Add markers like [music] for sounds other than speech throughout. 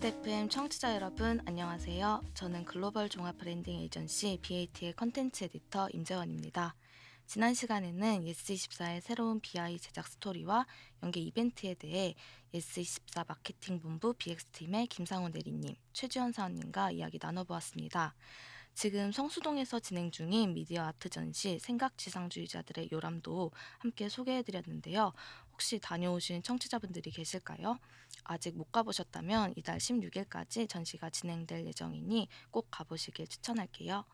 버킷 FM 청취자 여러분 안녕하세요. 저는 글로벌 종합 브랜딩 에이전시 BAT의 컨텐츠 에디터 임재원입니다. 지난 시간에는 예스24의 새로운 BI 제작 스토리와 연계 이벤트에 대해 예스24 마케팅 본부 BX팀의 김상훈 대리님, 최주현 사원님과 이야기 나눠보았습니다. 지금 성수동에서 진행 중인 미디어 아트 전시 생각 지상주의자들의 요람도 함께 소개해드렸는데요. 혹시 다녀오신 청취자분들이 계실까요? 아직 못 가보셨다면 이달 16일까지 전시가 진행될 예정이니 꼭 가보시길 추천할게요.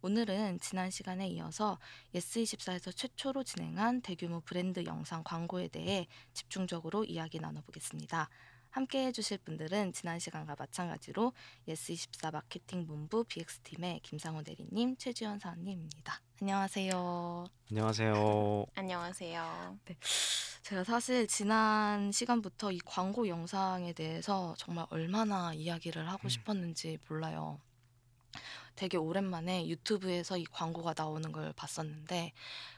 오늘은 지난 시간에 이어서 예스24에서 최초로 진행한 대규모 브랜드 영상 광고에 대해 집중적으로 이야기 나눠보겠습니다. 함께 해주실 분들은 지난 시간과 마찬가지로 예스24 마케팅 본부 BX팀의 김상호 대리님, 최지현 사원님입니다. 안녕하세요. 안녕하세요. [laughs] 안녕하세요. 제가 사실 지난 시간부터 이 광고 영상에 대해서 정말 얼마나 이야기를 하고 음. 싶었는지 몰라요. 되게 오랜만에 유튜브에서 이 광고가 나오는 걸 봤었는데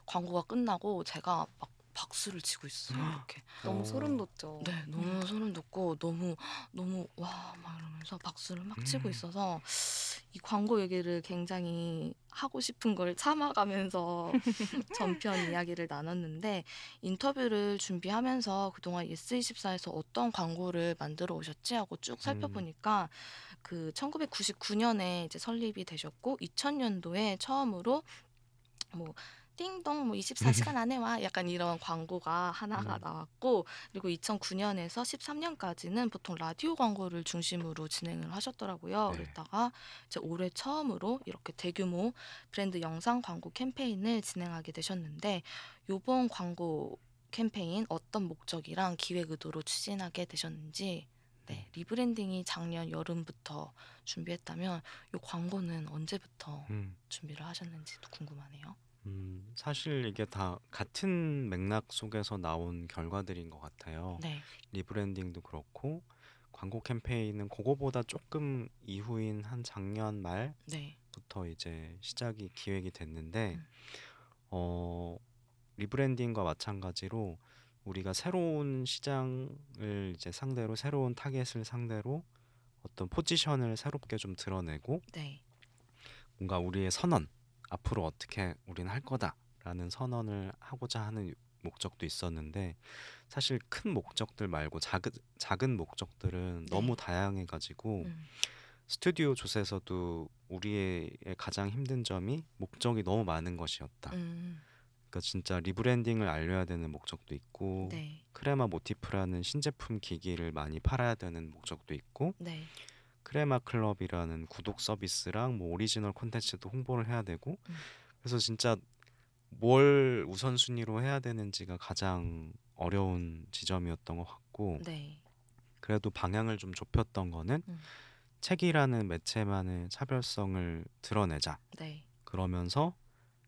광고가 끝나고 제가 막 박수를 치고 있어요. 이렇게. 너무 어. 소름 돋죠. 네, 너무 소름 돋고 너무 너무 와 막 이러면서 박수를 막 치고 음. 있어서 이 광고 얘기를 굉장히 하고 싶은 걸 참아가면서 [laughs] 전편 이야기를 나눴는데 인터뷰를 준비하면서 그동안 예스24에서 어떤 광고를 만들어 오셨지 하고 쭉 살펴보니까 그 1999년에 이제 설립이 되셨고 2000년도에 처음으로 뭐 띵동 뭐 24시간 안에 와 약간 이런 광고가 하나가 음. 나왔고 그리고 2009년에서 13년까지는 보통 라디오 광고를 중심으로 진행을 하셨더라고요. 네. 그랬다가 이제 올해 처음으로 이렇게 대규모 브랜드 영상 광고 캠페인을 진행하게 되셨는데 요번 광고 캠페인 어떤 목적이랑 기획 의도로 추진하게 되셨는지 네, rebranding이 작년 여름부터 준비했다면 요 광고는 언제부터 음, 준비를 하셨는지도 궁금하네요. 음, 사실 이게 다 같은 맥락 속에서 나온 결과들인 것 같아요. 네. rebranding도 그렇고 광고 캠페인은 그거보다 조금 이후인 한 작년 말부터 네. 이제 시작이 기획이 됐는데 음. 어, rebranding과 마찬가지로 우리가 새로운 시장을 이제 상대로 새로운 타겟을 상대로 어떤 포지션을 새롭게 좀 드러내고 네. 뭔가 우리의 선언 앞으로 어떻게 우리는 할 거다라는 선언을 하고자 하는 목적도 있었는데 사실 큰 목적들 말고 작은 작은 목적들은 네. 너무 다양해 가지고 음. 스튜디오좋에서도 우리의 가장 힘든 점이 목적이 너무 많은 것이었다. 음. 그러니까 진짜 rebranding을 알려야 되는 목적도 있고 네. 크레마 모티프라는 신제품 기기를 많이 팔아야 되는 목적도 있고 네. 크레마 클럽이라는 구독 서비스랑 뭐 오리지널 콘텐츠도 홍보를 해야 되고 음. 그래서 진짜 뭘 우선순위로 해야 되는지가 가장 어려운 지점이었던 것 같고 네. 그래도 방향을 좀 좁혔던 거는 음. 책이라는 매체만의 차별성을 드러내자 네. 그러면서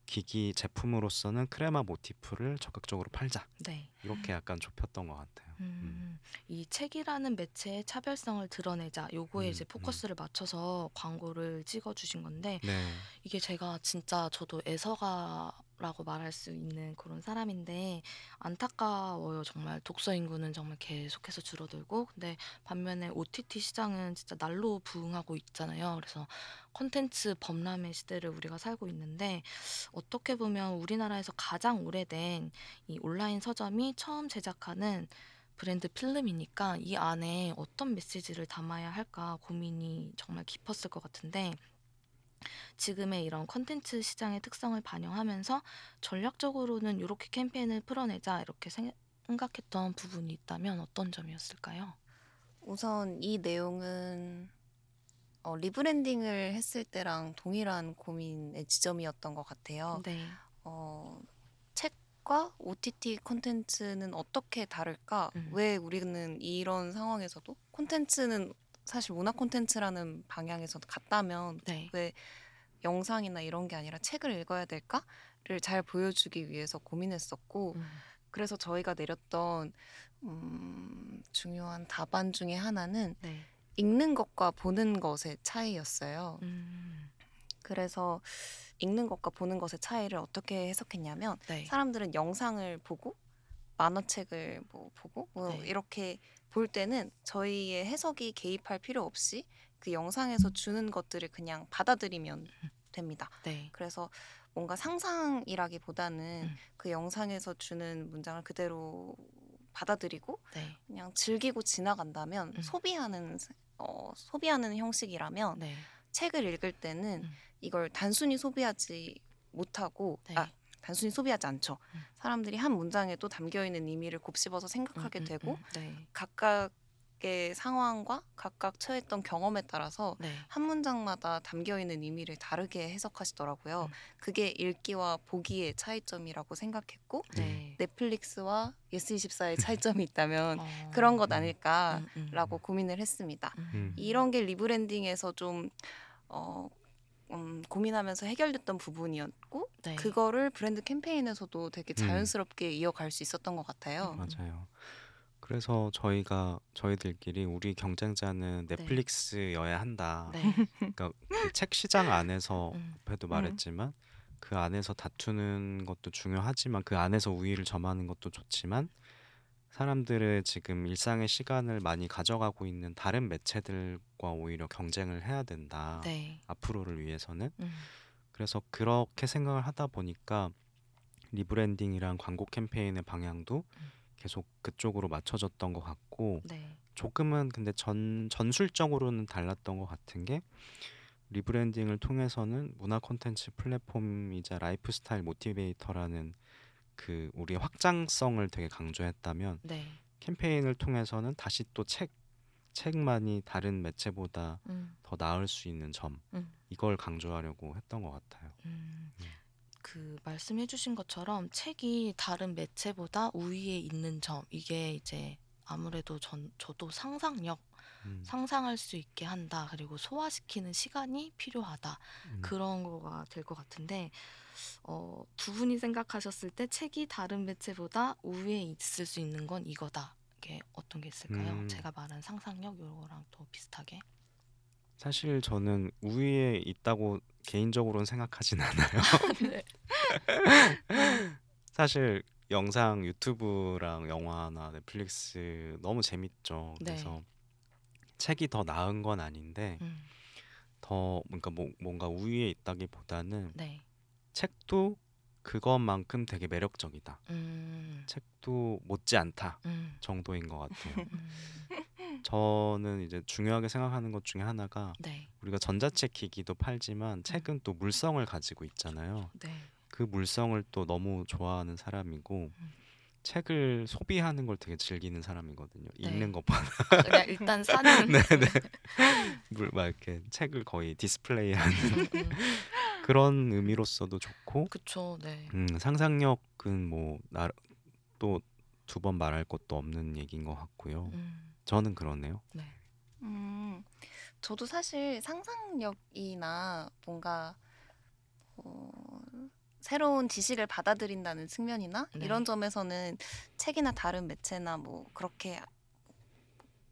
기기 제품으로서는 크레마 모티프를 적극적으로 팔자 네. 이렇게 약간 좁혔던 것 같아요. 음. 이 책이라는 매체의 차별성을 드러내자 요거에 음, 이제 포커스를 맞춰서 광고를 찍어 주신 건데 네, 이게 제가 진짜 저도 애서가라고 말할 수 있는 그런 사람인데 안타까워요. 정말 독서 인구는 정말 계속해서 줄어들고 근데 반면에 OTT 시장은 진짜 날로 부응하고 있잖아요. 그래서 콘텐츠 범람의 시대를 우리가 살고 있는데 어떻게 보면 우리나라에서 가장 오래된 이 온라인 서점이 처음 제작하는 브랜드 필름이니까 이 안에 어떤 메시지를 담아야 할까 고민이 정말 깊었을 것 같은데 지금의 이런 컨텐츠 시장의 특성을 반영하면서 전략적으로는 이렇게 캠페인을 풀어내자 이렇게 생각했던 부분이 있다면 어떤 점이었을까요? 우선 이 내용은 어, 리브랜딩을 했을 때랑 동일한 고민의 지점이었던 것 같아요. 네. 어, 책과 OTT 콘텐츠는 어떻게 다를까? 음. 왜 우리는 이런 상황에서도 콘텐츠는 사실 문화 콘텐츠라는 방향에서 같다면 네. 왜 영상이나 이런 게 아니라 책을 읽어야 될까를 잘 보여주기 위해서 고민했었고 음. 그래서 저희가 내렸던 음, 중요한 답안 중에 하나는 네. 읽는 것과 보는 것의 차이였어요. 음. 그래서 읽는 것과 보는 것의 차이를 어떻게 해석했냐면 네. 사람들은 영상을 보고 만화책을 뭐 보고 뭐 네. 이렇게 볼 때는 저희의 해석이 개입할 필요 없이 그 영상에서 주는 것들을 그냥 받아들이면 됩니다. 네. 그래서 뭔가 상상이라기보다는 음. 그 영상에서 주는 문장을 그대로 받아들이고 네. 그냥 즐기고 지나간다면 음. 소비하는 어, 소비하는 형식이라면 네. 책을 읽을 때는 음. 이걸 단순히 소비하지 못하고 네. 아 단순히 소비하지 않죠. 음. 사람들이 한 문장에도 담겨 있는 의미를 곱씹어서 생각하게 음, 음, 되고 음. 네. 각각의 상황과 각각 처했던 경험에 따라서 네. 한 문장마다 담겨 있는 의미를 다르게 해석하시더라고요. 음. 그게 읽기와 보기의 차이점이라고 생각했고 네. 넷플릭스와 예스24의 [laughs] 차이점이 있다면 어. 그런 것 음. 아닐까라고 음, 음. 고민을 했습니다. 음. 이런 게 rebranding에서 좀 어, 음, 고민하면서 해결됐던 부분이었고 네. 그거를 브랜드 캠페인에서도 되게 음. 자연스럽게 이어갈 수 있었던 것 같아요. 음. 맞아요. 그래서 저희가 저희들끼리 우리 경쟁자는 넷플릭스여야 한다. 네. 그러니까 그 책 시장 안에서 [laughs] 음. 앞에도 말했지만 그 안에서 다투는 것도 중요하지만 그 안에서 우위를 점하는 것도 좋지만 사람들의 지금 일상의 시간을 많이 가져가고 있는 다른 매체들과 오히려 경쟁을 해야 된다. 네. 앞으로를 위해서는 음. 그래서 그렇게 생각을 하다 보니까 rebranding이랑 광고 캠페인의 방향도 음. 계속 그쪽으로 맞춰졌던 것 같고 네. 조금은 근데 전 전술적으로는 달랐던 것 같은 게 rebranding을 통해서는 문화 콘텐츠 플랫폼이자 라이프 스타일 motivator라는 그 우리의 확장성을 되게 강조했다면 네. 캠페인을 통해서는 다시 또 책 책만이 다른 매체보다 음. 더 나을 수 있는 점 음. 이걸 강조하려고 했던 것 같아요. 음. 음. 그 말씀해주신 것처럼 책이 다른 매체보다 우위에 있는 점 이게 이제 아무래도 전 저도 상상력 음, 상상할 수 있게 한다 그리고 소화시키는 시간이 필요하다 음. 그런 거가 될 것 같은데 어, 두 분이 생각하셨을 때 책이 다른 매체보다 우위에 있을 수 있는 건 이거다 이게 어떤 게 있을까요? 음. 제가 말한 상상력 이거랑 또 비슷하게 사실 저는 우위에 있다고 개인적으로는 생각하진 [laughs] 않아요. 네. [laughs] 사실 영상 유튜브랑 영화나 넷플릭스 너무 재밌죠. 네. 그래서 책이 더 나은 건 아닌데 음, 더 뭔가 뭐, 뭔가 우위에 있다기보다는 네. 책도 그것만큼 되게 매력적이다. 음, 책도 못지 않다 음, 정도인 것 같아요. [laughs] 음, 저는 이제 중요하게 생각하는 것 중에 하나가 네. 우리가 전자책 기기도 팔지만 책은 또 물성을 가지고 있잖아요. 네. 그 물성을 또 너무 좋아하는 사람이고 음. 책을 소비하는 걸 되게 즐기는 사람이거든요. 네. 읽는 것보다 그냥 일단 사는 [laughs] 네, 네. [laughs] 물- 막 이렇게 책을 거의 디스플레이하는 음, 음. [laughs] 그런 의미로서도 좋고 그쵸, 네. 음, 상상력은 뭐또 두 번 말할 것도 없는 얘기인 것 같고요. 음, 저는 그러네요. 네. 음, 저도 사실 상상력이나 뭔가 어, 새로운 지식을 받아들인다는 측면이나 네. 이런 점에서는 책이나 다른 매체나 뭐 그렇게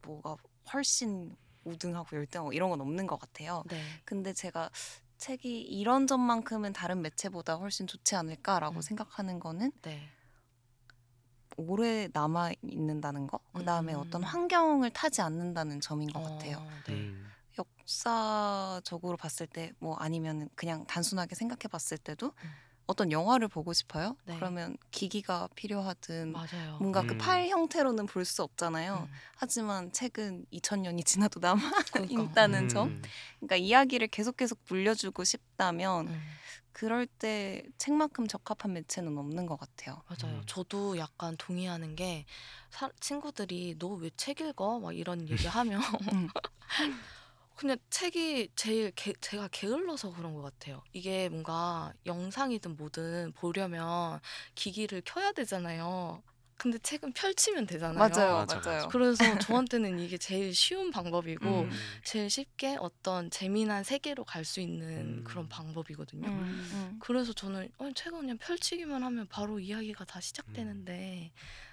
뭐가 훨씬 우등하고 열등하고 이런 건 없는 것 같아요. 네. 근데 제가 책이 이런 점만큼은 다른 매체보다 훨씬 좋지 않을까라고 음. 생각하는 거는 네. 오래 남아 있는다는 거, 그 다음에 음. 어떤 환경을 타지 않는다는 점인 것 어, 같아요. 네. 음, 역사적으로 봤을 때 뭐 아니면 그냥 단순하게 생각해 봤을 때도 음. 어떤 영화를 보고 싶어요. 네. 그러면 기기가 필요하든 맞아요. 뭔가 음. 그 파일 형태로는 볼 수 없잖아요. 음, 하지만 책은 2000년이 지나도 남아 그러니까. 있다는 음, 점. 그러니까 이야기를 계속 계속 물려주고 싶다면 음, 그럴 때 책만큼 적합한 매체는 없는 것 같아요. 맞아요. 음. 저도 약간 동의하는 게 사- 친구들이 너 왜 책 읽어? 막 이런 얘기하면 음. [laughs] 그냥 책이 제일 게, 제가 게을러서 그런 것 같아요. 이게 뭔가 영상이든 뭐든 보려면 기기를 켜야 되잖아요. 근데 책은 펼치면 되잖아요. 맞아요, 맞아, 맞아요. 맞아. 그래서 저한테는 이게 제일 쉬운 방법이고 음. 제일 쉽게 어떤 재미난 세계로 갈 수 있는 음. 그런 방법이거든요. 음, 음. 그래서 저는 어, 책은 그냥 펼치기만 하면 바로 이야기가 다 시작되는데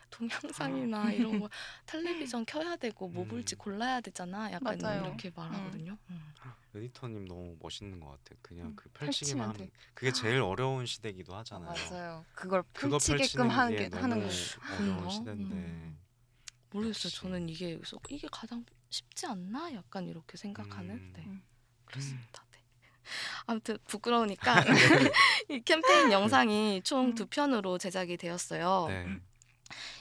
동영상이나 이런 거 [laughs] 텔레비전 켜야 되고 뭐 볼지 음. 골라야 되잖아. 약간 맞아요. 이렇게 말하거든요. 음. 에디터님 너무 멋있는 것 같아. 그냥 음, 그 펼치기만 펼치면 하면 그게 제일 어려운 시대기도 하잖아요. 맞아요. 그걸 그거 펼치게끔 펼치는 하는 게 게 하는 너무 거. 어려운 그런가? 시대인데. 음. 모르겠어요. 역시. 저는 이게 그래서 이게 가장 쉽지 않나? 약간 이렇게 생각하는. 음. 네. 음. 그렇습니다. 네. [laughs] 아무튼 부끄러우니까 [laughs] 이 캠페인 영상이 총 두 편으로 제작이 되었어요. 네.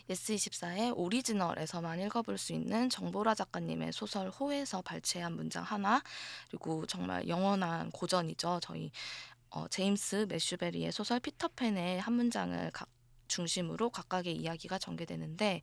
예스24의 오리지널에서만 읽어볼 수 있는 정보라 작가님의 소설 호에서 발췌한 문장 하나 그리고 정말 영원한 고전이죠. 저희 어, 제임스 매슈 배리의 소설 피터팬의 한 문장을 각 중심으로 각각의 이야기가 전개되는데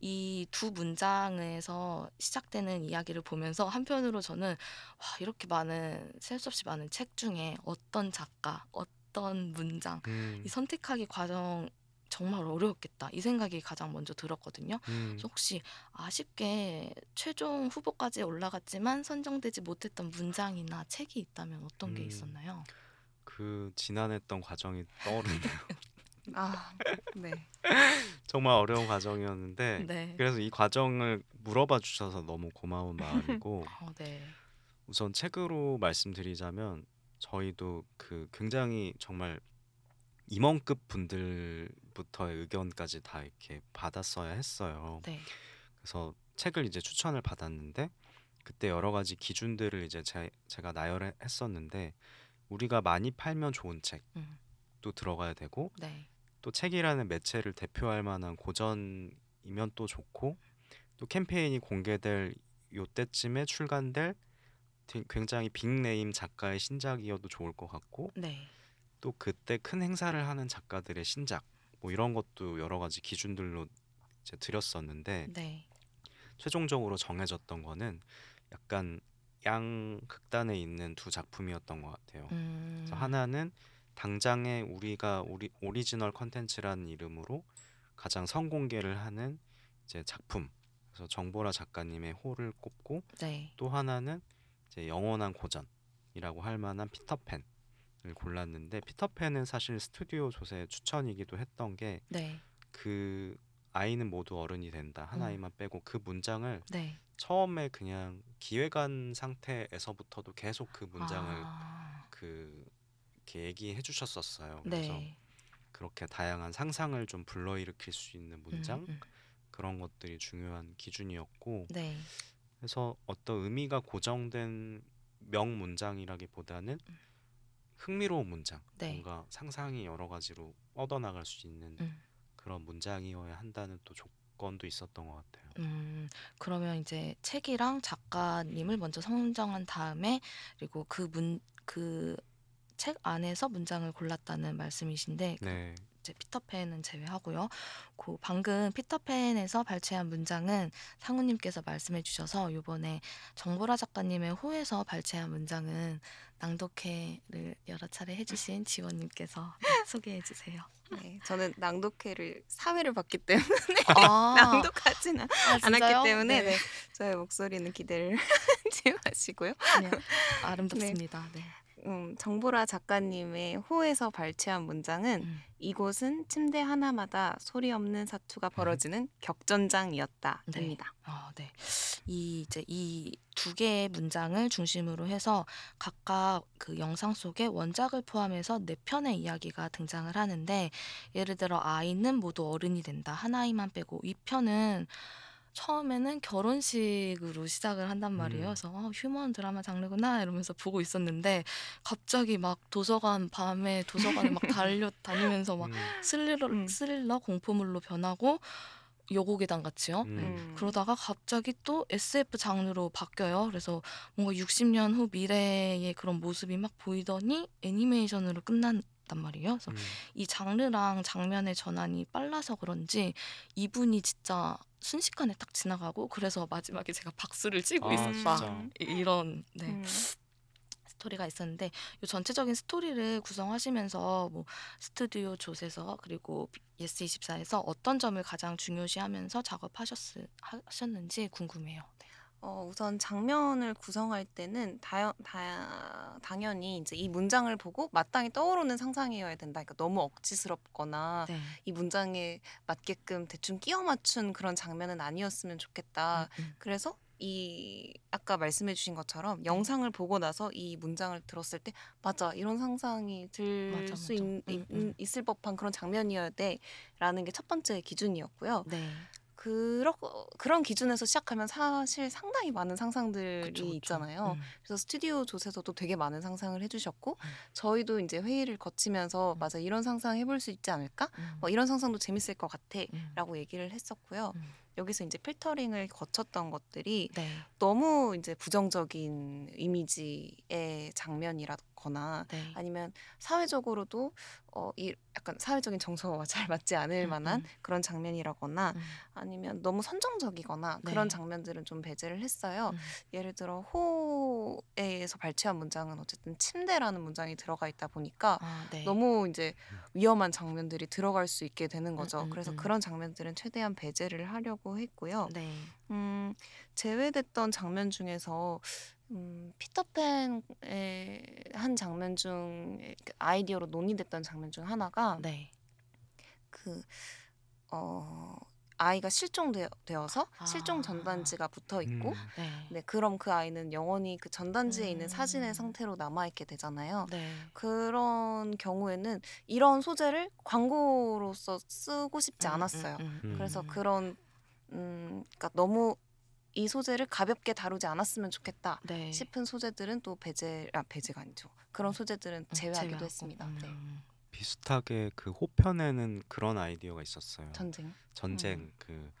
이 두 문장에서 시작되는 이야기를 보면서 한편으로 저는 와 이렇게 많은 셀 수 없이 많은 책 중에 어떤 작가 어떤 문장 음, 이 선택하기 과정 정말 어려웠겠다 이 생각이 가장 먼저 들었거든요. 음. 그래서 혹시 아쉽게 최종 후보까지 올라갔지만 선정되지 못했던 문장이나 책이 있다면 어떤 게 음. 있었나요? 그 지난했던 과정이 떠오르네요. [laughs] 아, 네. [laughs] 정말 어려운 과정이었는데 네. 그래서 이 과정을 물어봐 주셔서 너무 고마운 마음이고 [laughs] 어, 네. 우선 책으로 말씀드리자면 저희도 그 굉장히 정말 임원급 분들부터의 의견까지 다 이렇게 받았어야 했어요. 네. 그래서 책을 이제 추천을 받았는데 그때 여러 가지 기준들을 이제 제, 제 가 나열했었는데 우리가 많이 팔면 좋은 책도 음. 들어가야 되고 네. 또 책이라는 매체를 대표할 만한 고전이면 또 좋고 또 캠페인이 공개될 요때쯤에 출간될 되- 굉장히 빅네임 작가의 신작이어도 좋을 것 같고 네. 또 그때 큰 행사를 하는 작가들의 신작 뭐 이런 것도 여러 가지 기준들로 이제 드렸었는데 네. 최종적으로 정해졌던 거는 약간 양 극단에 있는 두 작품이었던 것 같아요. 음. 그래서 하나는 당장에 우리가 우리 오리지널 컨텐츠라는 이름으로 가장 선공개를 하는 이제 작품. 그래서 정보라 작가님의 호를 꼽고 네. 또 하나는 이제 영원한 고전이라고 할 만한 피터팬을 골랐는데 피터팬은 사실 스튜디오좋의 추천이기도 했던 네. 게그 아이는 모두 어른이 된다 한 음. 아이만 빼고 그 문장을 네. 처음에 그냥 기획안 상태에서부터도 계속 그 문장을 아. 그 이렇게 얘기해 주셨었어요. 그래서 네. 그렇게 다양한 상상을 좀 불러일으킬 수 있는 문장 음, 음. 그런 것들이 중요한 기준이었고 네. 그래서 어떤 의미가 고정된 명 문장이라기보다는 흥미로운 문장, 네. 뭔가 상상이 여러 가지로 뻗어나갈 수 있는 음. 그런 문장이어야 한다는 또 조건도 있었던 것 같아요. 음, 그러면 이제 책이랑 작가님을 먼저 선정한 다음에 그리고 그 문 그 책 안에서 문장을 골랐다는 말씀이신데 그 네, 이제 피터팬은 제외하고요. 그 방금 피터팬에서 발췌한 문장은 상우님께서 말씀해 주셔서 이번에 정보라 작가님의 호에서 발췌한 문장은 낭독회를 여러 차례 해주신 지원님께서 [laughs] 소개해 주세요. 네. 저는 낭독회를 사회를 봤기 때문에 [laughs] 아, [laughs] 낭독하지는 아, 않았기? 때문에 네. 네. 저의 목소리는 기대를 하지 마시고요. 그냥 아름답습니다. 네. 음, 정보라 작가님의 호에서 발췌한 문장은 음. 이곳은 침대 하나마다 소리 없는 사투가 벌어지는 격전장이었다입니다. 아, 네. 이 이제 이 두 개의 문장을 중심으로 해서 각각 그 영상 속에 원작을 포함해서 네 편의 이야기가 등장을 하는데 예를 들어 아이는 모두 어른이 된다. 한 아이만 빼고 이 편은 처음에는 결혼식으로 시작을 한단 말이에요. 음. 그래서 어, 휴먼 드라마 장르구나 이러면서 보고 있었는데 갑자기 막 도서관 밤에 도서관에 막 [laughs] 달려 다니면서 막 음, 스릴러, 음. 스릴러 공포물로 변하고 여고괴담 같이요. 음. 음. 그러다가 갑자기 또 SF 장르로 바뀌어요. 그래서 뭔가 60년 후 미래의 그런 모습이 막 보이더니 애니메이션으로 끝난 단 말이에요. 그래서 음. 이 장르랑 장면의 전환이 빨라서 그런지 이분이 진짜 순식간에 딱 지나가고 그래서 마지막에 제가 박수를 치고 아, 있었다. 진짜. 이- 이런 네. 음. 스토리가 있었는데 이 전체적인 스토리를 구성하시면서 뭐 스튜디오좋에서 그리고 예스24에서 어떤 점을 가장 중요시하면서 작업하셨는지 궁금해요. 네. 어, 우선 장면을 구성할 때는 다, 다, 당연히 이제 이 문장을 보고 마땅히 떠오르는 상상이어야 된다. 그러니까 너무 억지스럽거나 네. 이 문장에 맞게끔 대충 끼워 맞춘 그런 장면은 아니었으면 좋겠다. 음, 음. 그래서 이 아까 말씀해 주신 것처럼 영상을 보고 나서 이 문장을 들었을 때 맞아 이런 상상이 들 수 음, 음. 있을 법한 그런 장면이어야 돼라는 게 첫 번째 기준이었고요. 네. 그러, 그런 기준에서 시작하면 사실 상당히 많은 상상들이 그쵸, 그쵸. 있잖아요. 음. 그래서 스튜디오 조에서도 되게 많은 상상을 해주셨고 음. 저희도 이제 회의를 거치면서 음. 맞아 이런 상상 해볼 수 있지 않을까? 음. 뭐 이런 상상도 재밌을 것 같아. 음. 라고 얘기를 했었고요. 음. 여기서 이제 필터링을 거쳤던 것들이 네. 너무 이제 부정적인 이미지의 장면이라 거나 네. 아니면 사회적으로도 어, 이 약간 사회적인 정서와 [laughs] 잘 맞지 않을 음, 만한 음. 그런 장면이라거나 음. 아니면 너무 선정적이거나 네. 그런 장면들은 좀 배제를 했어요. 음. 예를 들어 호에서 발췌한 문장은 어쨌든 침대라는 문장이 들어가 있다 보니까 아, 네. 너무 이제 위험한 장면들이 들어갈 수 있게 되는 거죠. 음, 그래서 음. 그런 장면들은 최대한 배제를 하려고 했고요. 네. 음, 제외됐던 장면 중에서 음, 피터팬의 한 장면 중 아이디어로 논의됐던 장면 중 하나가 네. 그 어, 아이가 실종되어서 아. 실종 전단지가 붙어 있고 음. 네. 네, 그럼 그 아이는 영원히 그 전단지에 있는 음. 사진의 상태로 남아 있게 되잖아요. 네. 그런 경우에는 이런 소재를 광고로서 쓰고 싶지 음, 않았어요. 음, 음. 그래서 그런 음, 그러니까 너무 이 소재를 가볍게 다루지 않았으면 좋겠다 네. 싶은 소재들은 또 배제, 아 배제가 아니죠. 그런 소재들은 음, 제외하기도 제외하고. 했습니다. 네. 음. 비슷하게 그 호편에는 그런 아이디어가 있었어요. 전쟁. 전쟁 음. 그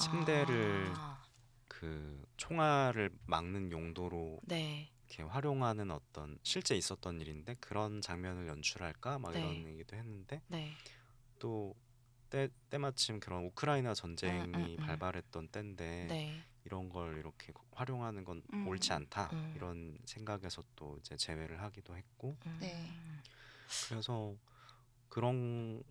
침대를 아, 그 총알을 막는 용도로 네. 이렇게 활용하는 어떤 실제 있었던 일인데 그런 장면을 연출할까 막 네. 이런 얘기도 했는데 네. 또 때, 때마침 그런 우크라이나 전쟁이 음, 음. 발발했던 때인데 네. 이런 걸 이렇게 활용하는 건 음. 옳지 않다 음. 이런 생각에서 또 이제 제외를 하기도 했고 음. 네. 그래서 그런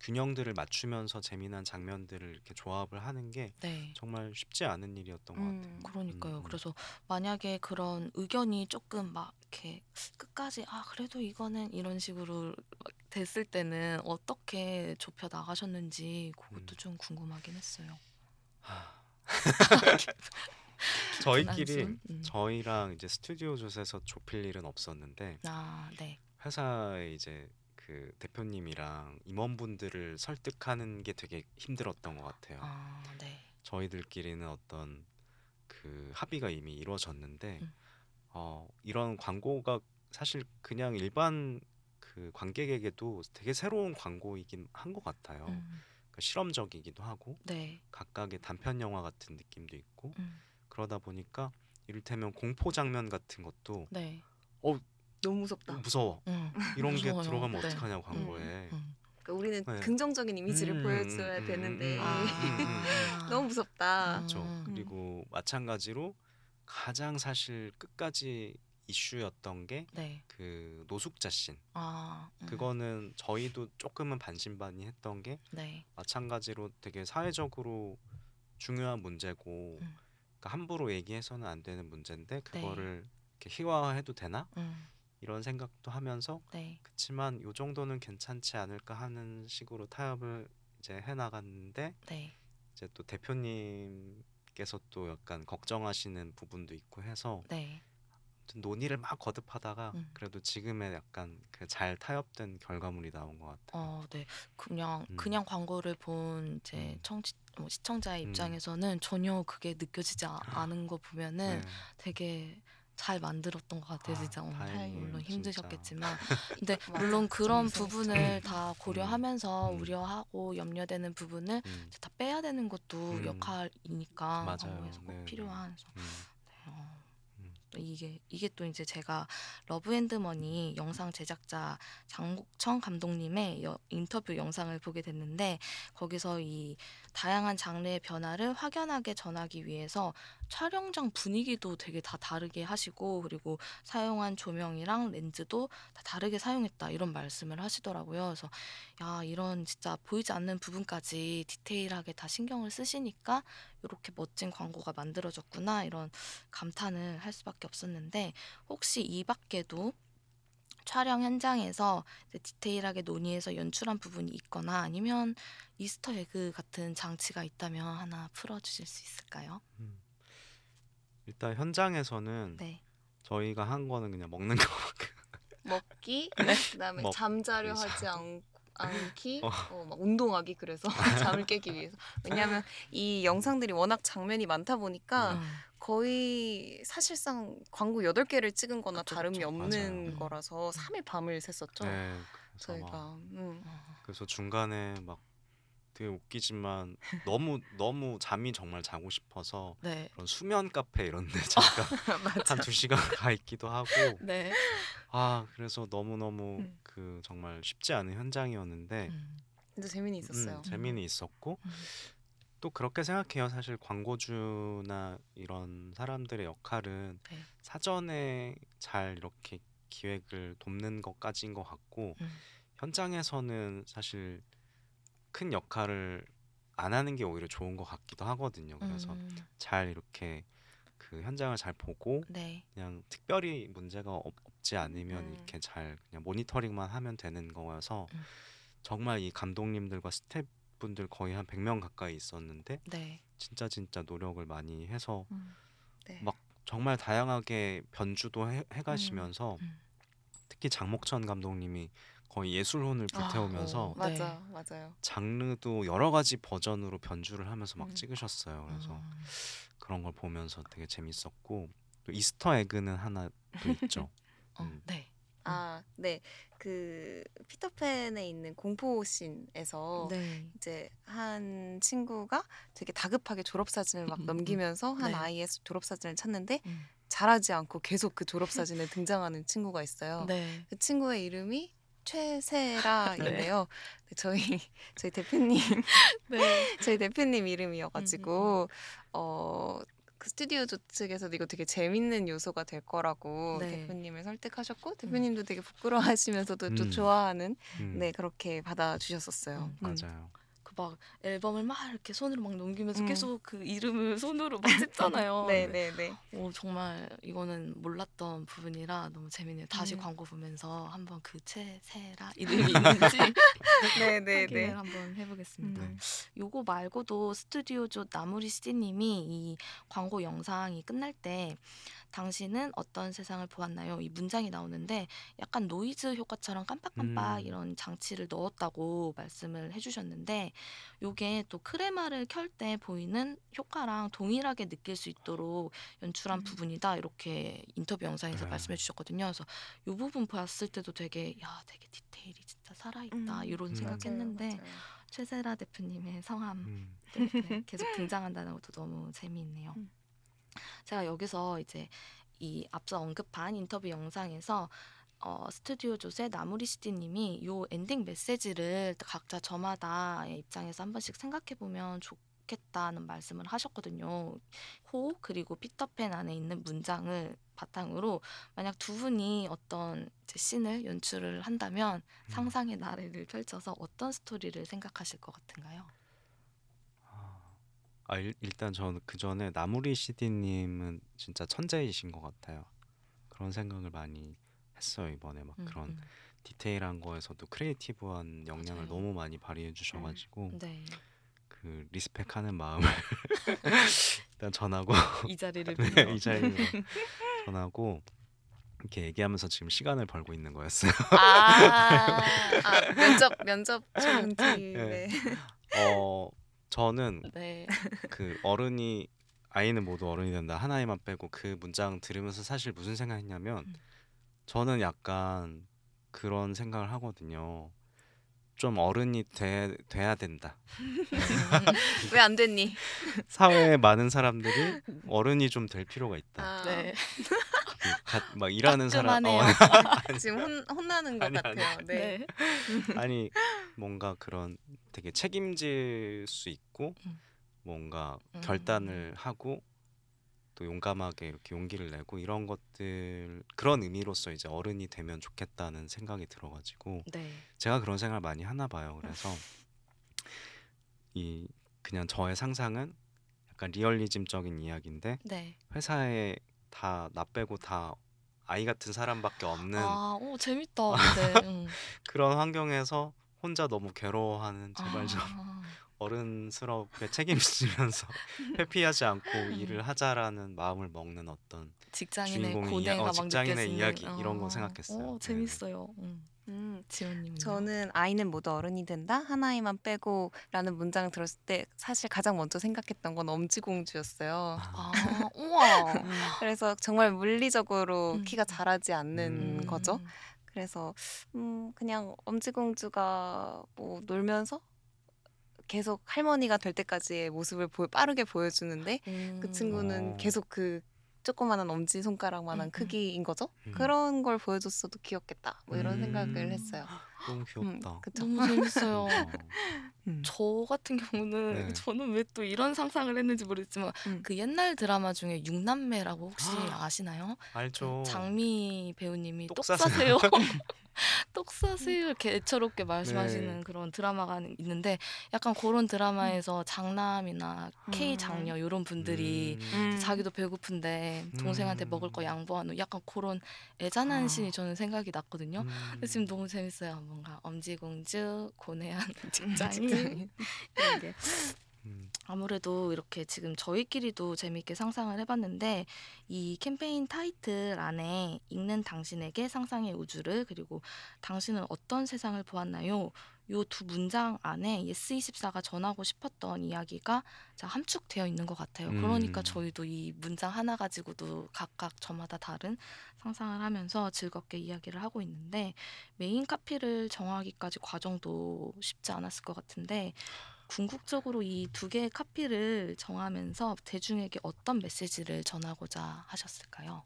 균형들을 맞추면서 재미난 장면들을 이렇게 조합을 하는 게 네. 정말 쉽지 않은 일이었던 것 같아요. 음. 그러니까요. 음, 음. 그래서 만약에 그런 의견이 조금 막 이렇게 끝까지 아 그래도 이거는 이런 식으로 막 됐을 때는 어떻게 좁혀 나가셨는지 그것도 음. 좀 궁금하긴 했어요. [laughs] 저희끼리 한숨? 음. 저희랑 이제 스튜디오 조에서 좁힐 일은 없었는데 아, 네. 회사에 이제 그 대표님이랑 임원분들을 설득하는 게 되게 힘들었던 것 같아요. 아, 네. 저희들끼리는 어떤 그 합의가 이미 이루어졌는데 음. 어, 이런 광고가 사실 그냥 일반 그 관객에게도 되게 새로운 광고이긴 한 것 같아요. 음. 그러니까 실험적이기도 하고 네. 각각의 단편 영화 같은 느낌도 있고 음. 그러다 보니까 이를테면 공포 장면 같은 것도 네. 너무 무섭다. 무서워. 음. 이런 게 무서워요. 들어가면 네. 어떡하냐고 광고에. 음. 그러니까 우리는 네. 긍정적인 이미지를 음, 보여줘야 음, 되는데 음, 아. 음, 음, [laughs] 너무 무섭다. 음. 그렇죠. 그리고 마찬가지로 가장 사실 끝까지 이슈였던 게 네. 그 노숙자 씬. 아. 음. 그거는 저희도 조금은 반신반의했던 게 네. 마찬가지로 되게 사회적으로 중요한 문제고 음. 그러니까 함부로 얘기해서는 안 되는 문제인데 네. 그거를 이렇게 희화화해도 되나 음. 이런 생각도 하면서 네. 그치만 요 정도는 괜찮지 않을까 하는 식으로 타협을 이제 해 나갔는데 네. 이제 또 대표님께서 또 약간 걱정하시는 부분도 있고 해서 네. 논의를 막 거듭하다가 음. 그래도 지금의 약간 그 잘 타협된 결과물이 나온 것 같아요. 어, 네. 그냥 음. 그냥 광고를 본 이제 음. 청취 뭐 시청자의 음. 입장에서는 전혀 그게 느껴지지 아- 않은 거 보면은 네. 되게 잘 만들었던 것 같아요, 아, 진짜. 어, 다행이에요, 물론. 힘드셨겠지만, [laughs] 근데. 물론 그런. 부분을 다 고려하면서 음. 우려하고 염려되는 부분을 음, 다 빼야 되는 것도 음. 역할이니까 맞아요. 광고에서 꼭 네, 네. 필요한. 음, 네, 어. 음. 이게 이게 또 이제 제가 러브앤드머니 영상 제작자 장국청 감독님의 여- 인터뷰 영상을 보게 됐는데 거기서 이 다양한 장르의 변화를 확연하게 전하기 위해서 촬영장 분위기도 되게 다 다르게 하시고 그리고 사용한 조명이랑 렌즈도 다 다르게 사용했다 이런 말씀을 하시더라고요. 그래서 야 이런 진짜 보이지 않는 부분까지 디테일하게 다 신경을 쓰시니까 이렇게 멋진 광고가 만들어졌구나 이런 감탄을 할 수밖에 없었는데 혹시 이 밖에도 촬영 현장에서 디테일하게 논의해서 연출한 부분이 있거나 아니면 이스터 에그 같은 장치가 있다면 하나 풀어주실 수 있을까요? 음. 일단 현장에서는 네. 저희가 한 거는 그냥 먹는 거. 먹기, [laughs] 그다음에 먹- 잠자려. 하지 않, 않기, 어. 어, 막 운동하기 그래서 [laughs] 잠을 깨기 위해서. 왜냐하면 이 영상들이 워낙 장면이 많다 보니까 음. 거의 사실상 광고 8개를 찍은 거나 그쵸, 다름이 그쵸. 없는 맞아요. 음. 거라서 3일 밤을 샜었죠. 네. 그래서 막 저희가. 음. 어. 그래서 중간에 막 되게 웃기지만 [laughs] 너무 너무 잠이 정말 자고 싶어서 네. 그런 수면 카페 이런 데 잠깐. [laughs] [laughs] 한 두 시간 가 있기도 하고 네. 아 그래서 너무 너무 음. 그 정말 쉽지 않은 현장이었는데 음. 진짜 재미는 있었어요. 음, 재미는 있었고 음. 또 그렇게 생각해요. 사실 광고주나 이런 사람들의 역할은 네. 사전에 잘 이렇게 기획을 돕는 것까지인 것 같고 음. 현장에서는 사실 큰 역할을 안 하는 게 오히려 좋은 것 같기도 하거든요. 그래서 음. 잘 이렇게 그 현장을 잘 보고 네. 그냥 특별히 문제가 없, 지 않으면 음. 이렇게 잘 그냥 모니터링만 하면 되는 거여서 음. 정말 이 감독님들과 스태프분들 거의 한 100명 가까이 있었는데 네. 진짜 진짜 노력을 많이 해서 네. 막 정말 다양하게 변주도 해, 해가시면서 음. 특히 장목천 감독님이 거의 예술혼을 아, 불태우면서 어. 맞아, 맞아요. 장르도 여러 가지 버전으로 변주를 하면서 막 음. 찍으셨어요. 그래서 음. 그런 걸 보면서 되게 재밌었고 또 Easter egg는 하나 또 있죠. [laughs] 어, 음. 네. 아, 네. 그 피터팬에 있는 공포 씬에서 네. 이제 한 친구가 되게 다급하게 졸업 사진을 막 음, 음, 넘기면서 한 네. 아이의 졸업 사진을 찾는데 음. 자라지 않고 계속 그 졸업 사진에 등장하는 친구가 있어요. 네. 그 친구의 이름이 최세라인데요. [laughs] 네, 저희 [laughs] 저희 대표님 [laughs] 네. 저희 대표님 이름이어가지고 어. 그 스튜디오 조 측에서도 이거 되게 재밌는 요소가 될 거라고 네. 대표님을 설득하셨고 대표님도 되게 부끄러워하시면서도 또 음. 좋아하는 음, 네 그렇게 받아주셨었어요. 음, 음. 맞아요. 그막 앨범을 막 이렇게 손으로 막 넘기면서 음. 계속 그 이름을 [laughs] 손으로 막 찝잖아요. 네네네. 오, 정말 이거는 몰랐던 부분이라 너무 재밌네요. 다시 음. 광고 보면서 한번 그 최세라 이름이 있는지 네네네. [laughs] 확인을 한번 해보겠습니다. 음. 요거 말고도 스튜디오좋 남우리 CD님이 이 광고 영상이 끝날 때 당신은 어떤 세상을 보았나요? 이 문장이 나오는데 약간 노이즈 효과처럼 깜빡깜빡 음. 이런 장치를 넣었다고 말씀을 해주셨는데 요게 또 크레마를 켤 때 보이는 효과랑 동일하게 느낄 수 있도록 연출한 음. 부분이다 이렇게 인터뷰 영상에서 네. 말씀해 주셨거든요. 그래서 요 부분 봤을 때도 되게 야 되게 디테일이 진짜 살아있다 음. 이런 음. 생각했는데 맞아요, 맞아요. 최세라 대표님의 성함 음, 또 이렇게 계속 등장한다는 것도 너무 재미있네요. 음. 제가 여기서 이제 이 앞서 언급한 인터뷰 영상에서 어, 스튜디오 조세 나무리 시디님이 요 엔딩 메시지를 각자 저마다의 입장에서 한 번씩 생각해 보면 좋겠다는 말씀을 하셨거든요. 호 그리고 피터팬 안에 있는 문장을 바탕으로 만약 두 분이 어떤 씬을 연출을 한다면 음. 상상의 나래를 펼쳐서 어떤 스토리를 생각하실 것 같은가요? 아 일, 일단 저는 그 전에 남우리 CD님은 진짜 천재이신 것 같아요. 그런 생각을 많이 했어요 이번에 막 음, 그런 음. 디테일한 거에서도 creative한 영향을 맞아요. 너무 많이 발휘해 주셔가지고 네. 그 리스펙하는 마음을 [laughs] 일단 전하고 이 자리를 [laughs] 네, 빌어. 이 자리로 [laughs] 전하고 이렇게 얘기하면서 지금 시간을 벌고 있는 거였어요. 아, 아 면접 면접 좋은 팁. 네. 어 저는 네. 그 어른이 아이는 모두 어른이 된다 하나에만 빼고 그 문장 들으면서 사실 무슨 생각했냐면 음. 저는 약간 그런 생각을 하거든요. 좀 어른이 돼, 돼야 된다. 왜 안 됐니? 사회에 많은 사람들이 어른이 좀 될 필요가 있다. 아, 네. 그 가- 막 일하는 사람 따끔하네요. 어, [laughs] 지금 혼, 혼나는 것 아니, 아니. 같아요. 네. 네. 아니 뭔가 그런 되게 책임질 수 있고 음. 뭔가 음. 결단을 하고 또 용감하게 이렇게 용기를 내고 이런 것들 그런 의미로서 이제 어른이 되면 좋겠다는 생각이 들어가지고 네. 제가 그런 생각을 많이 하나 봐요. 그래서 이 그냥 저의 상상은 약간 리얼리즘적인 이야기인데 네. 회사에 다 나 빼고 다 아이 같은 사람밖에 없는 아, 오 재밌다. [laughs] 네. 음. 그런 환경에서 혼자 너무 괴로워하는 제발 좀 아, [laughs] 어른스럽게 책임지면서 [laughs] 회피하지 않고 일을 하자라는 마음을 먹는 어떤 직장인의 주인공의 고뇌가 이야, 어, 막 직장인의 느껴지는. 이야기 이런 거 어, 생각했어요. 오, 네네. 재밌어요. 음. 음, 지원님은요? 저는 아이는 모두 어른이 된다 하나이만 빼고라는 문장을 들었을 때 사실 가장 먼저 생각했던 건 엄지공주였어요. 아, [laughs] 우와. [laughs] 그래서 정말 물리적으로 음. 키가 자라지 않는 음. 거죠. 그래서 음 그냥 엄지공주가 뭐 놀면서 계속 할머니가 될 때까지의 모습을 보, 빠르게 보여주는데 음. 그 친구는 어. 계속 그 조그마한 엄지 손가락만한 음, 음. 크기인 거죠. 음. 그런 걸 보여줬어도 귀엽겠다. 뭐 이런 음. 생각을 했어요. 너무 귀엽다. 음, 그쵸. 너무 재밌어요. [laughs] 어. 음. 저 같은 경우는 네. 저는 왜 또 이런 상상을 했는지 모르겠지만 음. 그 옛날 드라마 중에 육남매라고 혹시 아, 아시나요? 알죠. 그 장미 배우님이 똑똑 싸세요. 싸세요. [laughs] [laughs] 똑 싸세요 이렇게 애처롭게 말씀하시는 네. 그런 드라마가 있는데 약간 그런 드라마에서 장남이나 K 음. 장녀 이런 분들이 음. 자기도 배고픈데 동생한테 음. 먹을 거 양보하는 약간 그런 애잔한 아. 신이 저는 생각이 났거든요. 음. 그래서 지금 너무 재밌어요. 뭔가 엄지공주, 고뇌한 [laughs] 직장인 [laughs] 직장인. 이런 게 음. 아무래도 이렇게 지금 저희끼리도 재미있게 상상을 해봤는데 이 캠페인 타이틀 안에 읽는 당신에게 상상의 우주를 그리고 당신은 어떤 세상을 보았나요? 요 두 문장 안에 예스24가 전하고 싶었던 이야기가 자, 함축되어 있는 것 같아요. 그러니까 음. 저희도 이 문장 하나 가지고도 각각 저마다 다른 상상을 하면서 즐겁게 이야기를 하고 있는데 메인 카피를 정하기까지 과정도 쉽지 않았을 것 같은데 궁극적으로 이 두 개의 카피를 정하면서 대중에게 어떤 메시지를 전하고자 하셨을까요?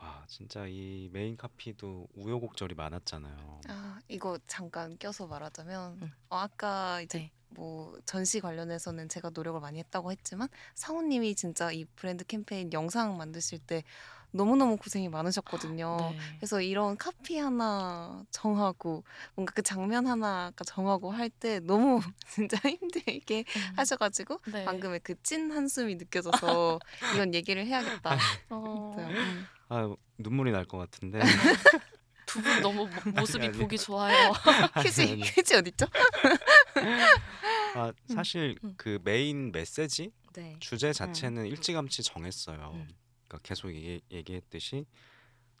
와 진짜 이 메인 카피도 우여곡절이 많았잖아요. 아 이거 잠깐 껴서 말하자면 음. 어, 아까 이제 네. 뭐 전시 관련해서는 제가 노력을 많이 했다고 했지만 상우님이 진짜 이 브랜드 캠페인 영상 만드실 때 너무너무 고생이 많으셨거든요. 네. 그래서 이런 카피 하나 정하고 뭔가 그 장면 하나 정하고 할 때 너무 [laughs] 진짜 힘들게 음. 하셔가지고 네. 방금의 그 찐 한숨이 느껴져서 [laughs] 이건 얘기를 해야겠다. [laughs] 어, 음. 아 눈물이 날 것 같은데 [laughs] 두 분 너무 모- 모습이 아니, 아니. 보기 좋아요. 휴지 [laughs] 아니. 휴지 어딨죠? [laughs] 아 사실 음. 그 메인 메시지 네. 주제 자체는 일찌감치 정했어요. 음. 그러니까 계속 얘기, 얘기했듯이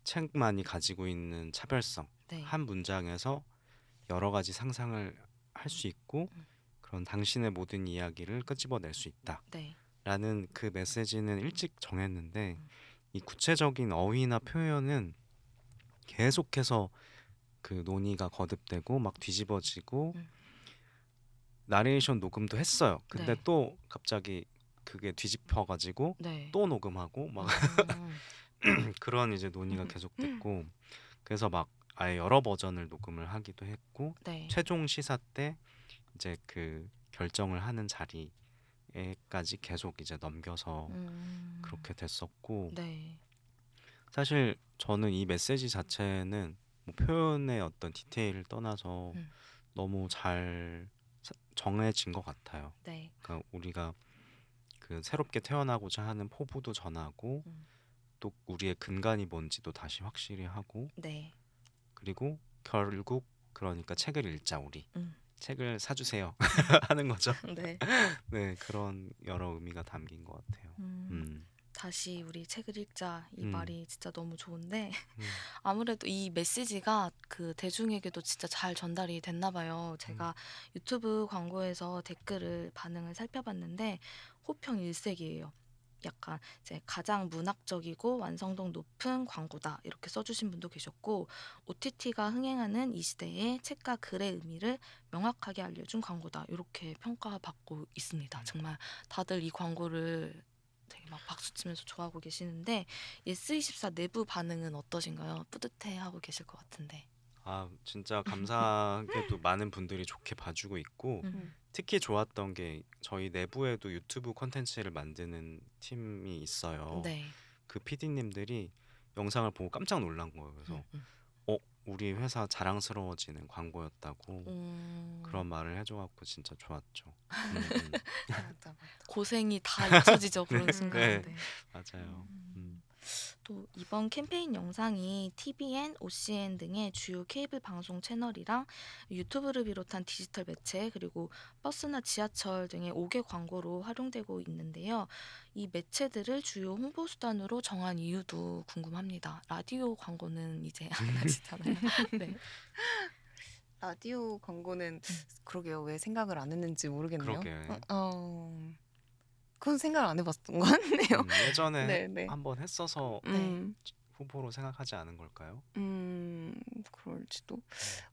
책만이 가지고 있는 차별성 네. 한 문장에서 여러 가지 상상을 할 수 있고 음. 그런 당신의 모든 이야기를 끄집어낼 수 네. 있다라는 그 메시지는 일찍 정했는데 음. 이 구체적인 어휘나 표현은 계속해서 그 논의가 거듭되고 막 뒤집어지고 음. 나레이션 녹음도 했어요. 근데 네. 또 갑자기 그게 뒤집혀가지고 네. 또 녹음하고 막 음. [laughs] 그런 이제 논의가 음. 계속됐고 그래서 막 아예 여러 버전을 녹음을 하기도 했고 네. 최종 시사 때 이제 그 결정을 하는 자리에 까지 계속 이제 넘겨서 음. 그렇게 됐었고 네. 사실 저는 이 메시지 자체는 뭐 표현의 어떤 디테일을 떠나서 음. 너무 잘 사- 정해진 것 같아요. 네. 그러니까 우리가 그 새롭게 태어나고자 하는 포부도 전하고 음. 또 우리의 근간이 뭔지도 다시 확실히 하고 네. 그리고 결국 그러니까 책을 읽자 우리 음. 책을 사주세요 [laughs] 하는 거죠. 네. [laughs] 네 그런 여러 의미가 담긴 것 같아요. 음. 음. 다시 우리 책을 읽자 이 음. 말이 진짜 너무 좋은데 음. [laughs] 아무래도 이 메시지가 그 대중에게도 진짜 잘 전달이 됐나 봐요. 제가 유튜브 광고에서 댓글을 반응을 살펴봤는데 호평 일색이에요. 약간 이제 가장 문학적이고 완성도 높은 광고다 이렇게 써주신 분도 계셨고 OTT가 흥행하는 이 시대에 책과 글의 의미를 명확하게 알려준 광고다 이렇게 평가받고 있습니다. 정말 다들 이 광고를 되게 막 박수 치면서 좋아하고 계시는데 예스24 내부 반응은 어떠신가요? 뿌듯해하고 계실 것 같은데. 아 진짜 [laughs] 감사하게도 많은 분들이 좋게 봐주고 있고 음. 특히 좋았던 게 저희 내부에도 유튜브 콘텐츠를 만드는 팀이 있어요. 네. 그 PD님들이 영상을 보고 깜짝 놀란 거예요. 그래서 음, 음. 어 우리 회사 자랑스러워지는 광고였다고 음, 그런 말을 해줘갖고 진짜 좋았죠. [laughs] 음, 음. 맞다, 맞다. 고생이 다 잊혀지죠 그런 순간에. [laughs] 네. 맞아요. 음. 음. 또 이번 캠페인 영상이 TVN, OCN 등의 주요 케이블 방송 채널이랑 유튜브를 비롯한 디지털 매체 그리고 버스나 지하철 등의 5개 광고로 활용되고 있는데요. 이 매체들을 주요 홍보 수단으로 정한 이유도 궁금합니다. 라디오 광고는 이제 안 [laughs] 하시잖아요. [laughs] 네. 라디오 광고는 그러게요. 왜 생각을 안 했는지 모르겠네요. 그러게. 어, 어, 그건 생각을 안 해봤던 것 같네요. 음, 예전에 [laughs] 네, 네. 한번 했어서 음, 후보로 생각하지 않은 걸까요? 음, 그럴지도.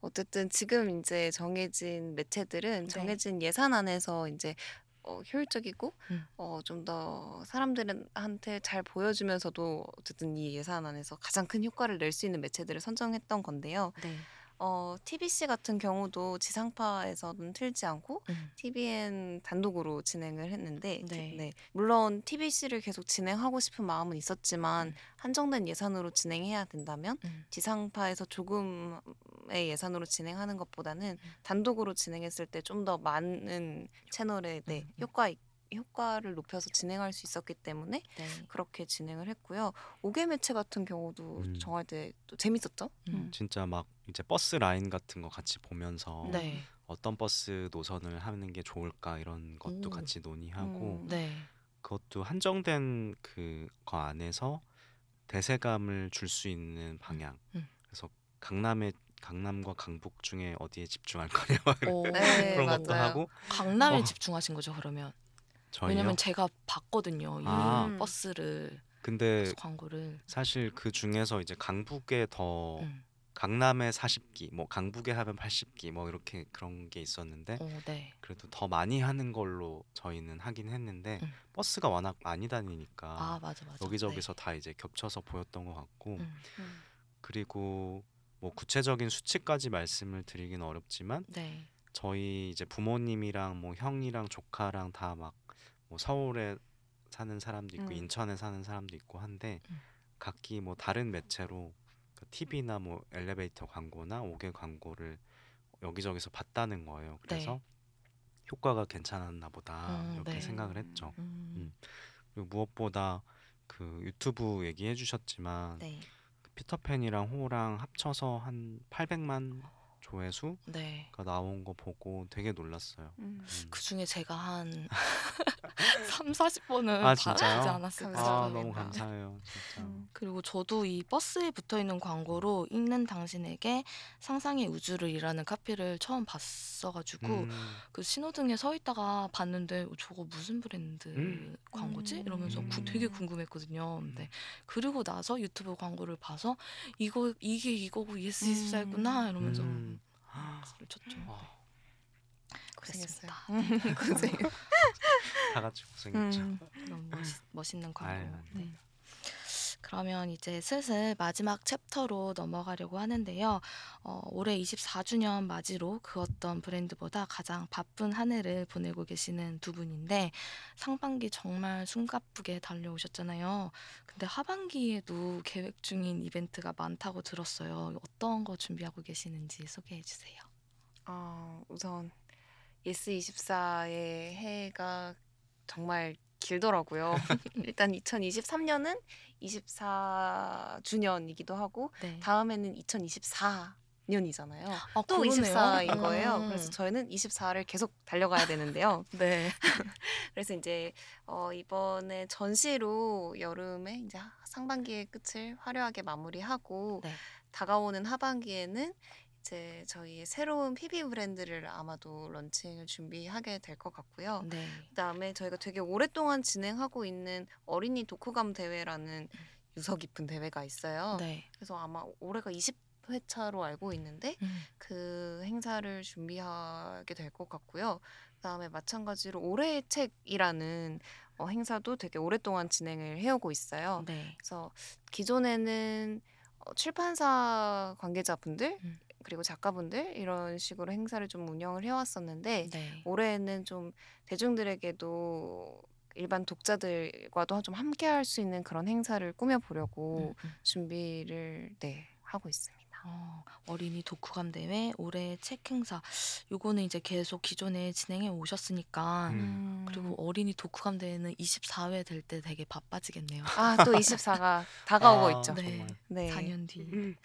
어쨌든 지금 이제 정해진 매체들은 네. 정해진 예산 안에서 이제 어, 효율적이고 음. 어, 좀 더 사람들한테 잘 보여주면서도 어쨌든 이 예산 안에서 가장 큰 효과를 낼 수 있는 매체들을 선정했던 건데요. 네. 어, TBC 같은 경우도 지상파에서는 틀지 않고 음. TVN 단독으로 진행을 했는데 네. 네. 물론 TBC를 계속 진행하고 싶은 마음은 있었지만 음. 한정된 예산으로 진행해야 된다면 음. 지상파에서 조금의 예산으로 진행하는 것보다는 음. 단독으로 진행했을 때 좀 더 많은 채널에 네, 음, 음. 효과 효과를 높여서 진행할 수 있었기 때문에 네. 그렇게 진행을 했고요. 5개 매체 같은 경우도 음. 정할 때 또 재밌었죠. 음. 진짜 막 이제 버스 라인 같은 거 같이 보면서 네. 어떤 버스 노선을 하는 게 좋을까 이런 것도 오. 같이 논의하고 음. 네. 그것도 한정된 그거 안에서 대세감을 줄 수 있는 방향. 음. 그래서 강남의 강남과 강북 중에 어디에 집중할 거냐 오, 네, 그런 것도 맞아요. 하고 강남에 어. 집중하신 거죠 그러면? 저희요. 왜냐면 제가 봤거든요 이 아. 버스를 근데 버스 광고를. 사실 그 중에서 이제 강북에 더 음. 강남에 40기, 뭐 강북에 하면 80기, 뭐 이렇게 그런 게 있었는데 오, 네. 그래도 더 많이 하는 걸로 저희는 하긴 했는데 음. 버스가 워낙 많이 다니니까 아 맞아 맞아. 여기저기서 다 이제 겹쳐서 보였던 것 같고 네. 음. 음. 그리고 뭐 구체적인 수치까지 말씀을 드리기는 어렵지만 네. 저희 이제 부모님이랑 뭐 형이랑 조카랑 다 막 뭐 서울에 사는 사람도 있고 음. 인천에 사는 사람도 있고 한데 음. 각기 뭐 다른 매체로 TV나 뭐 엘리베이터 광고나 옥외 광고를 여기저기서 봤다는 거예요. 그래서 네. 효과가 괜찮았나 보다 음, 이렇게 네. 생각을 했죠. 음. 그리고 무엇보다 그 유튜브 얘기해 주셨지만 네. 그 피터팬이랑 호랑 합쳐서 한 800만 조회수가 네. 나온 거 보고 되게 놀랐어요. 음. 음. 그 중에 제가 한 [laughs] 3, 40번은 아, 진짜요? 않았을까 감사합니다. 아. 너무 감사해요, 진짜. 음. 그리고 저도 이 버스에 붙어 있는 광고로 읽는 당신에게 상상의 우주를이라는 카피를 처음 봤어가지고 음, 그 신호등에 서 있다가 봤는데 어, 저거 무슨 브랜드 음. 광고지? 음. 이러면서 구- 음. 되게 궁금했거든요. 근데 그리고 나서 유튜브 광고를 봐서 이거 이게 이거고 예스24였구나 이러면서 음. 박수를 쳤죠. 아, 고생했어요. 그랬습니다. [laughs] 고생. 다 같이 고생했죠. 음. 너무 멋있, 멋있는 광고. 아유, 네. 그러면 이제 슬슬 마지막 챕터로 넘어가려고 하는데요. 어, 올해 24주년 맞이로 그 어떤 브랜드보다 가장 바쁜 한 해를 보내고 계시는 두 분인데 상반기 정말 숨가쁘게 달려오셨잖아요. 근데 하반기에도 계획 중인 이벤트가 많다고 들었어요. 어떤 거 준비하고 계시는지 소개해 주세요. 어, 우선 예스24의 해가 정말 길더라고요. [laughs] 일단 2023년은 24주년이기도 하고 네. 다음에는 2024년이잖아요. 아, 또 그러네요. 24인 거예요. 음. 그래서 저희는 24를 계속 달려가야 되는데요. [laughs] 네. [laughs] 그래서 이제 어, 이번에 전시로 여름에 이제 상반기의 끝을 화려하게 마무리하고 네. 다가오는 하반기에는 이제 저희의 새로운 PB 브랜드를 아마도 런칭을 준비하게 될 것 같고요. 네. 그다음에 저희가 되게 오랫동안 진행하고 있는 어린이 독후감 대회라는 유서 깊은 대회가 있어요. 네. 그래서 아마 올해가 20회차로 알고 있는데 음. 그 행사를 준비하게 될 것 같고요. 그다음에 마찬가지로 올해의 책이라는 어, 행사도 되게 오랫동안 진행을 해오고 있어요. 네. 그래서 기존에는 어, 출판사 관계자분들 음. 그리고 작가분들 이런 식으로 행사를 좀 운영을 해왔었는데 네. 올해는 좀 대중들에게도 일반 독자들과도 좀 함께할 수 있는 그런 행사를 꾸며보려고 음, 음. 준비를 네 하고 있습니다. 어, 어린이 독후감 대회 올해 책 행사 요거는 이제 계속 기존에 진행해 오셨으니까 음. 그리고 어린이 독후감 대회는 24회 될 때 되게 바빠지겠네요. 아 또 24가 [laughs] 다가오고 아, 있죠. 네. 정말. 네. 4년 뒤. 음.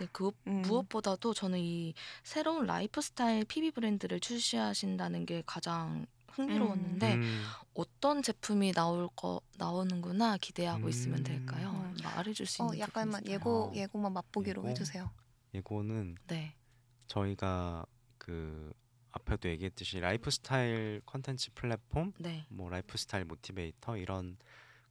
네, 그 음. 무엇보다도 저는 이 새로운 라이프 스타일 PB 브랜드를 출시하신다는 게 가장 흥미로웠는데 음. 어떤 제품이 나올 거 나오는구나 기대하고 있으면 될까요? 음. 말해줄 수어 있는 약간만 부분이 있을까요? 예고 어, 예고만 맛보기로 예고? 해주세요. 예고는 네. 저희가 그 앞에도 얘기했듯이 라이프 스타일 컨텐츠 플랫폼 네. 뭐 라이프 스타일 motivator 이런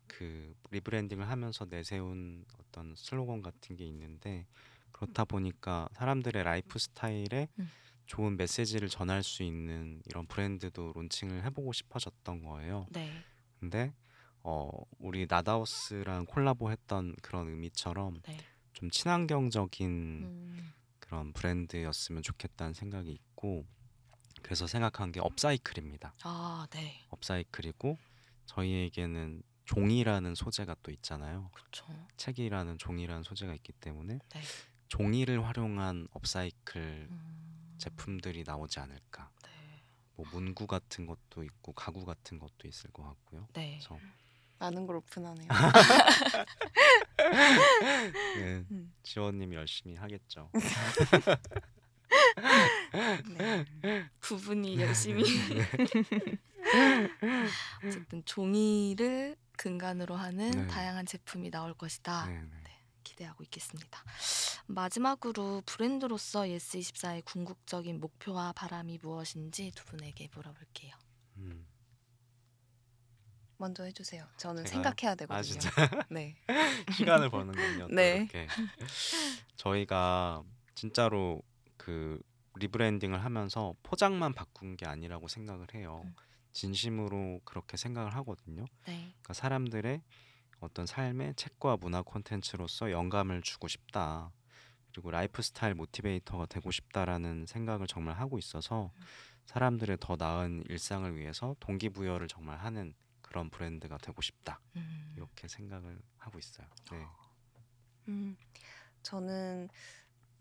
그 rebranding을 하면서 내세운 어떤 슬로건 같은 게 있는데 그렇다 보니까 사람들의 라이프 스타일에 음. 좋은 메시지를 전할 수 있는 이런 브랜드도 론칭을 해보고 싶어졌던 거예요. 네. 근데 어 우리 나다우스랑 콜라보했던 그런 의미처럼 네. 좀 친환경적인 음. 그런 브랜드였으면 좋겠다는 생각이 있고 그래서 생각한 게 업사이클입니다. 아, 네. 업사이클이고 저희에게는 종이라는 소재가 또 있잖아요. 그렇죠. 책이라는 종이라는 소재가 있기 때문에 네. 종이를 활용한 업사이클 음. 제품들이 나오지 않을까. 네. 뭐 문구 같은 것도 있고 가구 같은 것도 있을 것 같고요. 네. 그래서 많은 걸 오픈하네요. [laughs] 네, 음. 지원님이 열심히 하겠죠. [laughs] 네. 부분이 열심히 [laughs] 어쨌든 종이를 근간으로 하는 네. 다양한 제품이 나올 것이다. 네, 네. 기대하고 있겠습니다. 마지막으로 브랜드로서 예스24의 궁극적인 목표와 바람이 무엇인지 두 분에게 물어볼게요. 음. 먼저 해주세요. 저는 제가요? 생각해야 되거든요. 아 진짜 [laughs] 네. [laughs] 시간을 버는군요. 또 네. 이렇게 저희가 진짜로 그 rebranding을 하면서 포장만 바꾼 게 아니라고 생각을 해요. 음. 진심으로 그렇게 생각을 하거든요. 네. 그러니까 사람들의 어떤 삶의 책과 문화 콘텐츠로서 영감을 주고 싶다. 그리고 라이프 스타일 motivator가 되고 싶다라는 생각을 정말 하고 있어서 사람들의 더 나은 일상을 위해서 동기부여를 정말 하는 그런 브랜드가 되고 싶다. 음. 이렇게 생각을 하고 있어요. 네. 음, 저는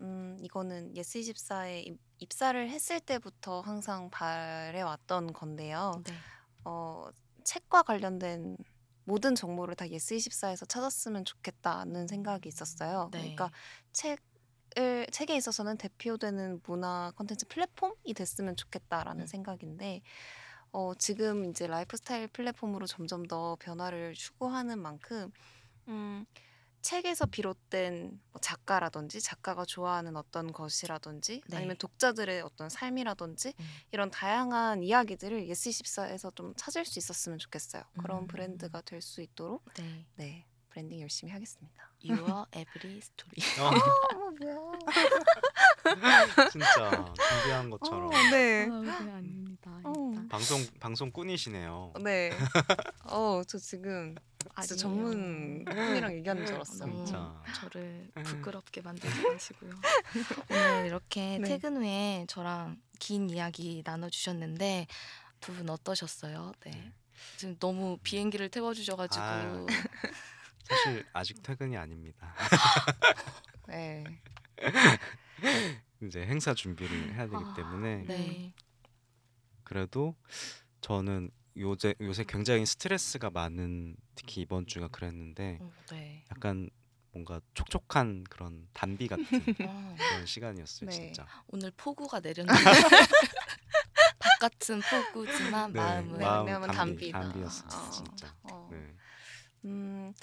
음, 이거는 예스24에 입, 입사를 했을 때부터 항상 바래왔던 건데요. 네. 어, 책과 관련된 모든 정보를 다 예스24에서 찾았으면 좋겠다는 생각이 있었어요. 네. 그러니까 책 을 책에 있어서는 대표되는 문화 콘텐츠 플랫폼이 됐으면 좋겠다라는 음. 생각인데 어, 지금 이제 라이프 스타일 플랫폼으로 점점 더 변화를 추구하는 만큼 음, 책에서 비롯된 뭐 작가라든지 작가가 좋아하는 어떤 것이라든지 네. 아니면 독자들의 어떤 삶이라든지 음. 이런 다양한 이야기들을 예스24에서 좀 찾을 수 있었으면 좋겠어요. 그런 음. 브랜드가 될 수 있도록 네. 네 브랜딩 열심히 하겠습니다. Your [laughs] Every Story. [laughs] 어, 어 뭐야? [laughs] 진짜 준비한 것처럼 어, 네. 네, 아닙니다. 어. 방송 방송꾼이시네요. 네. 어, 저 지금 진짜 아니에요. 전문 분이랑 얘기하는 줄 알았어요. 너무 진짜. 저를 부끄럽게 만들지 마시고요. 오늘 이렇게 네. 퇴근 후에 저랑 긴 이야기 나눠주셨는데 두 분 어떠셨어요? 네. 지금 너무 비행기를 태워주셔가지고 아유. 사실 아직 퇴근이 아닙니다. [laughs] 네. 이제 행사 준비를 해야 되기 아, 때문에 네. 그래도 저는 요새 요새 굉장히 스트레스가 많은 특히 이번 주가 그랬는데 어, 네. 약간 뭔가 촉촉한 그런 단비 같은 [laughs] 어, 그런 시간이었어요 네. 진짜. 오늘 폭우가 내렸는데 [laughs] 바깥은 폭우지만 네, 마음은 마음- 왜냐면 단비, 단비다. 단비였어요 어. 진짜. 어. 네. 음,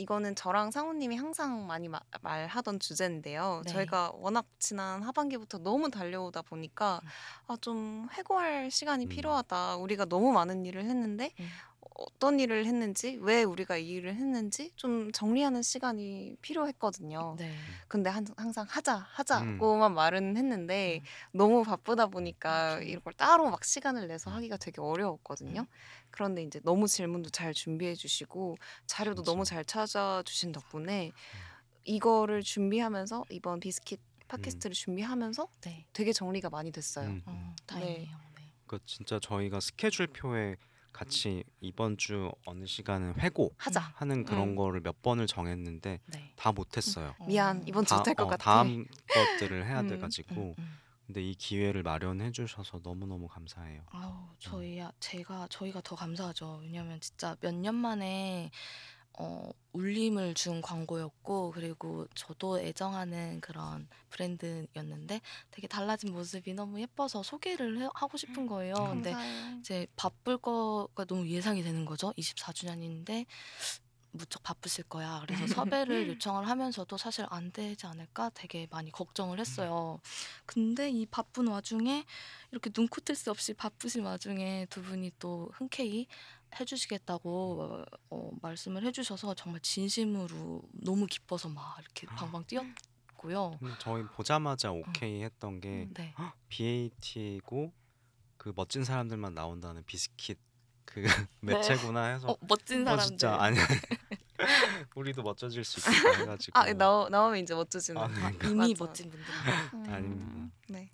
이거는 저랑 상우님이 항상 많이 마- 말하던 주제인데요. 네. 저희가 워낙 지난 하반기부터 너무 달려오다 보니까 음. 아, 좀 회고할 시간이 음. 필요하다. 우리가 너무 많은 일을 했는데 음. 어떤 일을 했는지, 왜 우리가 이 일을 했는지 좀 정리하는 시간이 필요했거든요. 네. 근데 한- 항상 하자, 음. 하자고만 말은 했는데 음. 너무 바쁘다 보니까 맞죠. 이걸 따로 막 시간을 내서 하기가 되게 어려웠거든요. 음. 그런데 이제 너무 질문도 잘 준비해 주시고 자료도 너무. 잘 찾아 주신 덕분에 이거를 준비하면서 이번 비스킷 팟캐스트를 준비하면서 네. 되게 정리가 많이 됐어요. 음, 음. 어, 다행이에요. 네. 그 진짜 저희가 스케줄표에 같이 이번 주 어느 시간은 회고 하자. 하는 그런 음. 거를 몇 번을 정했는데 네. 다 못했어요. 미안 어, 이번 주 다- 못할 것 어, 같아. 다음 것들을 해야 음, 돼가지고 음, 음. 근데 이 기회를 마련해 주셔서 너무 너무 감사해요. 아우 저희야 제가 저희가 더 감사하죠. 왜냐면 진짜 몇 년 만에 어, 울림을 준 광고였고 그리고 저도 애정하는 그런 브랜드였는데 되게 달라진 모습이 너무 예뻐서 소개를 해- 하고 싶은 거예요. 근데 감사해요. 이제 바쁠 거가 너무 예상이 되는 거죠. 24주년인데 무척 바쁘실 거야. 그래서 [laughs] 섭외를 요청을 하면서도 사실 안 되지 않을까 되게 많이 걱정을 했어요. 근데 이 바쁜 와중에 이렇게 눈코 뜰 새 없이 바쁘신 와중에 두 분이 또 흔쾌히 해 주시겠다고 어, 말씀을 해 주셔서 정말 진심으로 너무 기뻐서 막 이렇게 방방 뛰었고요. 저희 보자마자 오케이 했던 게 네. BAT고 그 멋진 사람들만 나온다는 비스킷 그 [laughs] 매체구나 해서 어, 멋진 어, 사람들. 진짜 아니 [laughs] 우리도 멋져질 수 있겠다 해가지고 아 나오, 나오면 이제 멋져지는. 아, 네. 아, 이미 맞아. 멋진 분들. 음, 아닙니다. 네.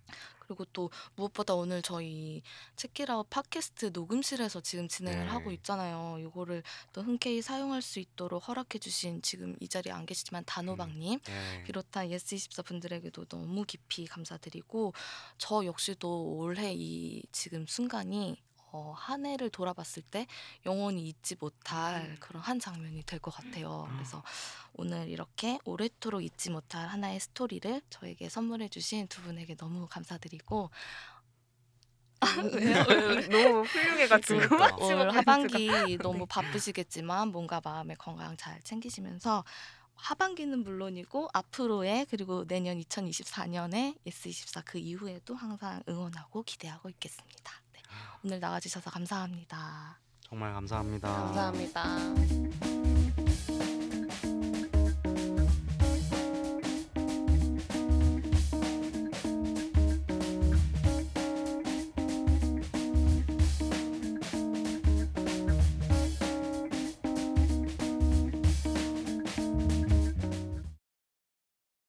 그리고 또 무엇보다 오늘 저희 체키라웃 팟캐스트 녹음실에서 지금 진행을 네. 하고 있잖아요. 이거를 또 흔쾌히 사용할 수 있도록 허락해주신 지금 이 자리에 안 계시지만 단호박님 네. 비롯한 예스24 분들에게도 너무 깊이 감사드리고 저 역시도 올해 이 지금 순간이 어, 한 해를 돌아봤을 때 영원히 잊지 못할 음. 그런 한 장면이 될 것 같아요. 그래서 오늘 이렇게 오래도록 잊지 못할 하나의 스토리를 저에게 선물해주신 두 분에게 너무 감사드리고 [laughs] 왜요? [laughs] 왜, 왜? 너무 훌륭해가지고 그러니까. [laughs] 올 하반기 너무 네. 바쁘시겠지만 뭔가 마음의 건강 잘 챙기시면서 하반기는 물론이고 앞으로의 그리고 내년 2024년에 S24 그 이후에도 항상 응원하고 기대하고 있겠습니다. 네. 오늘 나와주셔서 감사합니다. 정말 감사합니다. 감사합니다.